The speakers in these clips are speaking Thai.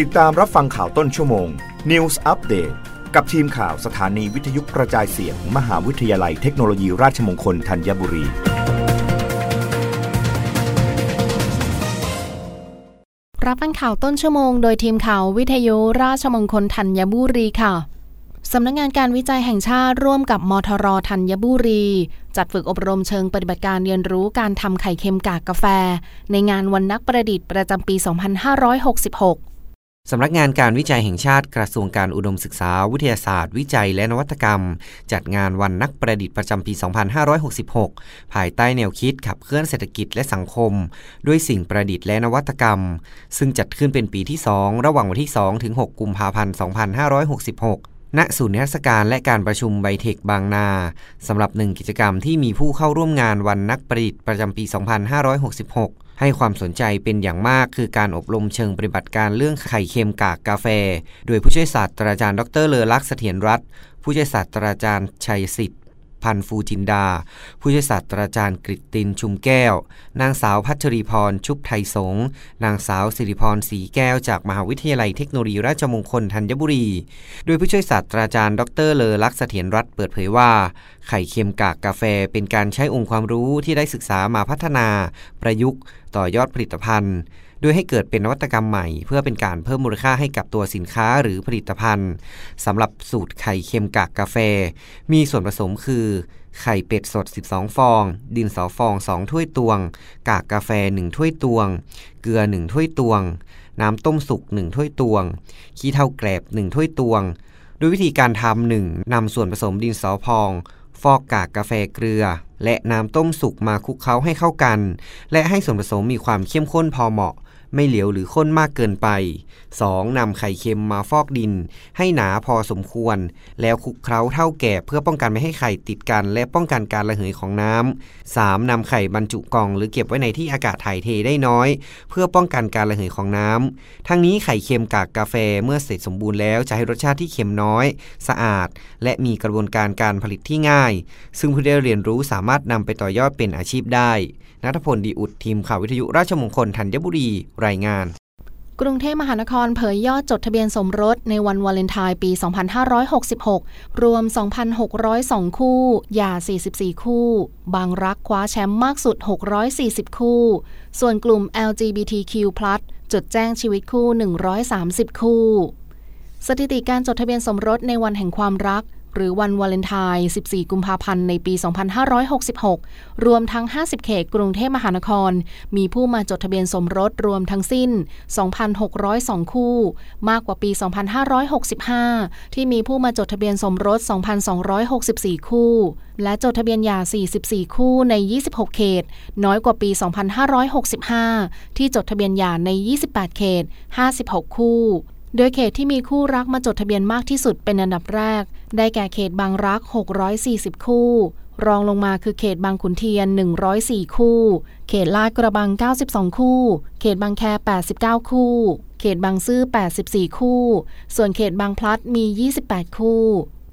ติดตามรับฟังข่าวต้นชั่วโมง News Update กับทีมข่าวสถานีวิทยุกระจายเสียงมมหาวิทยาลัยเทคโนโลยีราชมงคลธัญบุรี รับฟังข่าวต้นชั่วโมงโดยทีมข่าววิทยุราชมงคลธัญบุรีค่ะสำนักงงานการวิจัยแห่งชาติร่วมกับมทรธัญบุรี จัดฝึกอบรมเชิงปฏิบัติการเรียนรู้การทำไข่เค็มกากกาแฟ ในงานวันนักประดิษฐ์ประจำปี 2566 สำนักงานการวิจัยแห่งชาติกระทรวงการอุดมศึกษา วิทยาศาสตร์ วิจัยและนวัตกรรม จัดงานวันนักประดิษฐ์ประจำปี 2566 ภายใต้แนวคิดขับเคลื่อนเศรษฐกิจและสังคม ด้วยสิ่งประดิษฐ์และนวัตกรรม ซึ่งจัดขึ้นเป็นปีที่ 2 ระหว่างวันที่ 2 ถึง 6 กุมภาพันธ์ 2566ณศูนย์นิทรรศการและการประชุมไบเทคบางนาสำหรับหนึ่งกิจกรรมที่มีผู้เข้าร่วมงานวันนักประดิษฐ์ประจำปี 2566 ให้ความสนใจเป็นอย่างมากคือการอบรมเชิงปฏิบัติการเรื่องไข่เค็มกากกาแฟ โดยผู้ช่วยศาสตราจารย์ดรเลอลักษ์เสถียรรัตน์ผู้ช่วยศาสตราจารย์ชัยสิทธิ์ พันฟูจินดา ผู้ช่วยศาสตราจารย์กริตินชุมแก้ว นางสาวพัชรีพรชุบไทยสง นางสาวสิริพรสีแก้ว จากมหาวิทยาลัยเทคโนโลยีราชมงคลธัญบุรี โดยผู้ช่วยศาสตราจารย์ ดรเลอลักษ์เสถียรรัตน์เปิดเผยว่า ไข่เค็มกากกาแฟเป็นการใช้องค์ความรู้ที่ได้ศึกษามาพัฒนา ประยุกต์ ต่อยอดผลิตภัณฑ์ โดยให้เกิดเป็นนวัตกรรมใหม่ เพื่อเป็นการเพิ่มมูลค่าให้กับตัวสินค้าหรือผลิตภัณฑ์สำหรับสูตรไข่เค็มกากกาแฟ มีส่วนผสมคือไข่เป็ดสด 12 ฟอง ดินสอฟอง 2 ถ้วยตวง กากกาแฟ 1 ถ้วยตวง เกลือ 1 ถ้วยตวง น้ำต้มสุก 1 ถ้วยตวง ขี้เถ้าแกลบ 1 ถ้วยตวง โดยวิธีการทำหนึ่งนำส่วนผสมดินสอพอง ฟอกกากกาแฟเกลือ และน้ำต้มสุกมาคลุกเคล้าให้เข้ากัน และให้ส่วนผสมมีความเข้มข้นพอเหมาะ ไม่เหลวหรือข้นมากเกินไป 2. นำไข่เค็มมาฟอกดิน ให้หนาพอสมควร แล้วคลุกเคล้าเท่าแก่เพื่อป้องกันไม่ให้ไข่ติดกัน และป้องกันการระเหยของน้ำ 3. นำไข่บรรจุกล่อง หรือเก็บไว้ในที่อากาศถ่ายเทได้น้อย เพื่อป้องกันการระเหยของน้ำทั้งนี้ไข่เค็มกากกาแฟเมื่อเสร็จสมบูรณ์แล้วจะให้รสชาติที่เค็มน้อย สะอาด และมีกระบวนการการผลิตที่ง่าย ซึ่งผู้ได้เรียนรู้สามารถนำไปต่อยอดเป็นอาชีพได้นัทพลดีอุดทีมข่าววิทยุราชมงคลธัญบุรีรายงานกรุงเทพมหานครเผยยอดจดทะเบียนสมรสในวันวาเลนไทน์ปี 2566 รวม 2,602 คู่ หย่า 44 คู่ บางรักคว้าแชมป์มากสุด 640 คู่ ส่วนกลุ่ม LGBTQ+ จดแจ้งชีวิตคู่ 130 คู่ สถิติการจดทะเบียนสมรสในวันแห่งความรัก หรือวันวาเลนไทน์ 14 กุมภาพันธ์ ในปี 2566 รวมทั้ง 50 เขตกรุงเทพมหานคร มีผู้มาจดทะเบียนสมรสรวมทั้งสิ้น 2,602 คู่ มากกว่าปี 2565 ที่มีผู้มาจดทะเบียนสมรส 2,264 คู่ และจดทะเบียนหย่า 44 คู่ใน 26 เขต น้อยกว่าปี 2565 ที่จดทะเบียนหย่าใน 28 เขต 56 คู่ โดยเขตที่มีคู่รักมาจดทะเบียนมากที่สุดเป็นอันดับแรก ได้แก่เขตบางรัก 640 คู่ รองลงมาคือเขตบางขุนเทียน 104 คู่ เขตลาดกระบัง 92 คู่ เขตบางแค 89 คู่ เขตบางซื่อ 84 คู่ ส่วนเขตบางพลัดมี 28 คู่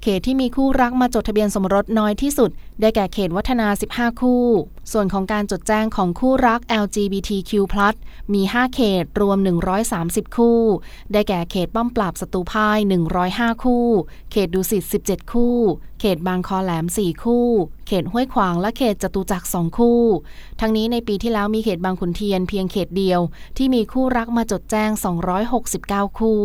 เขตที่มีคู่รักมาจดทะเบียนสมรสน้อยที่สุด ได้แก่เขตวัฒนา 15 คู่ ส่วนของการจดแจ้งของคู่รัก LGBTQ+ มี 5 เขตรวม 130 คู่ ได้แก่เขตป้อมปราบศัตรูพ่าย 105 คู่ เขตดุสิต 17 คู่ เขตบางคอแหลม 4 คู่ เขตห้วยขวางและเขตจตุจักร 2 คู่ ทั้งนี้ในปีที่แล้วมีเขตบางขุนเทียนเพียงเขตเดียว ที่มีคู่รักมาจดแจ้ง 269 คู่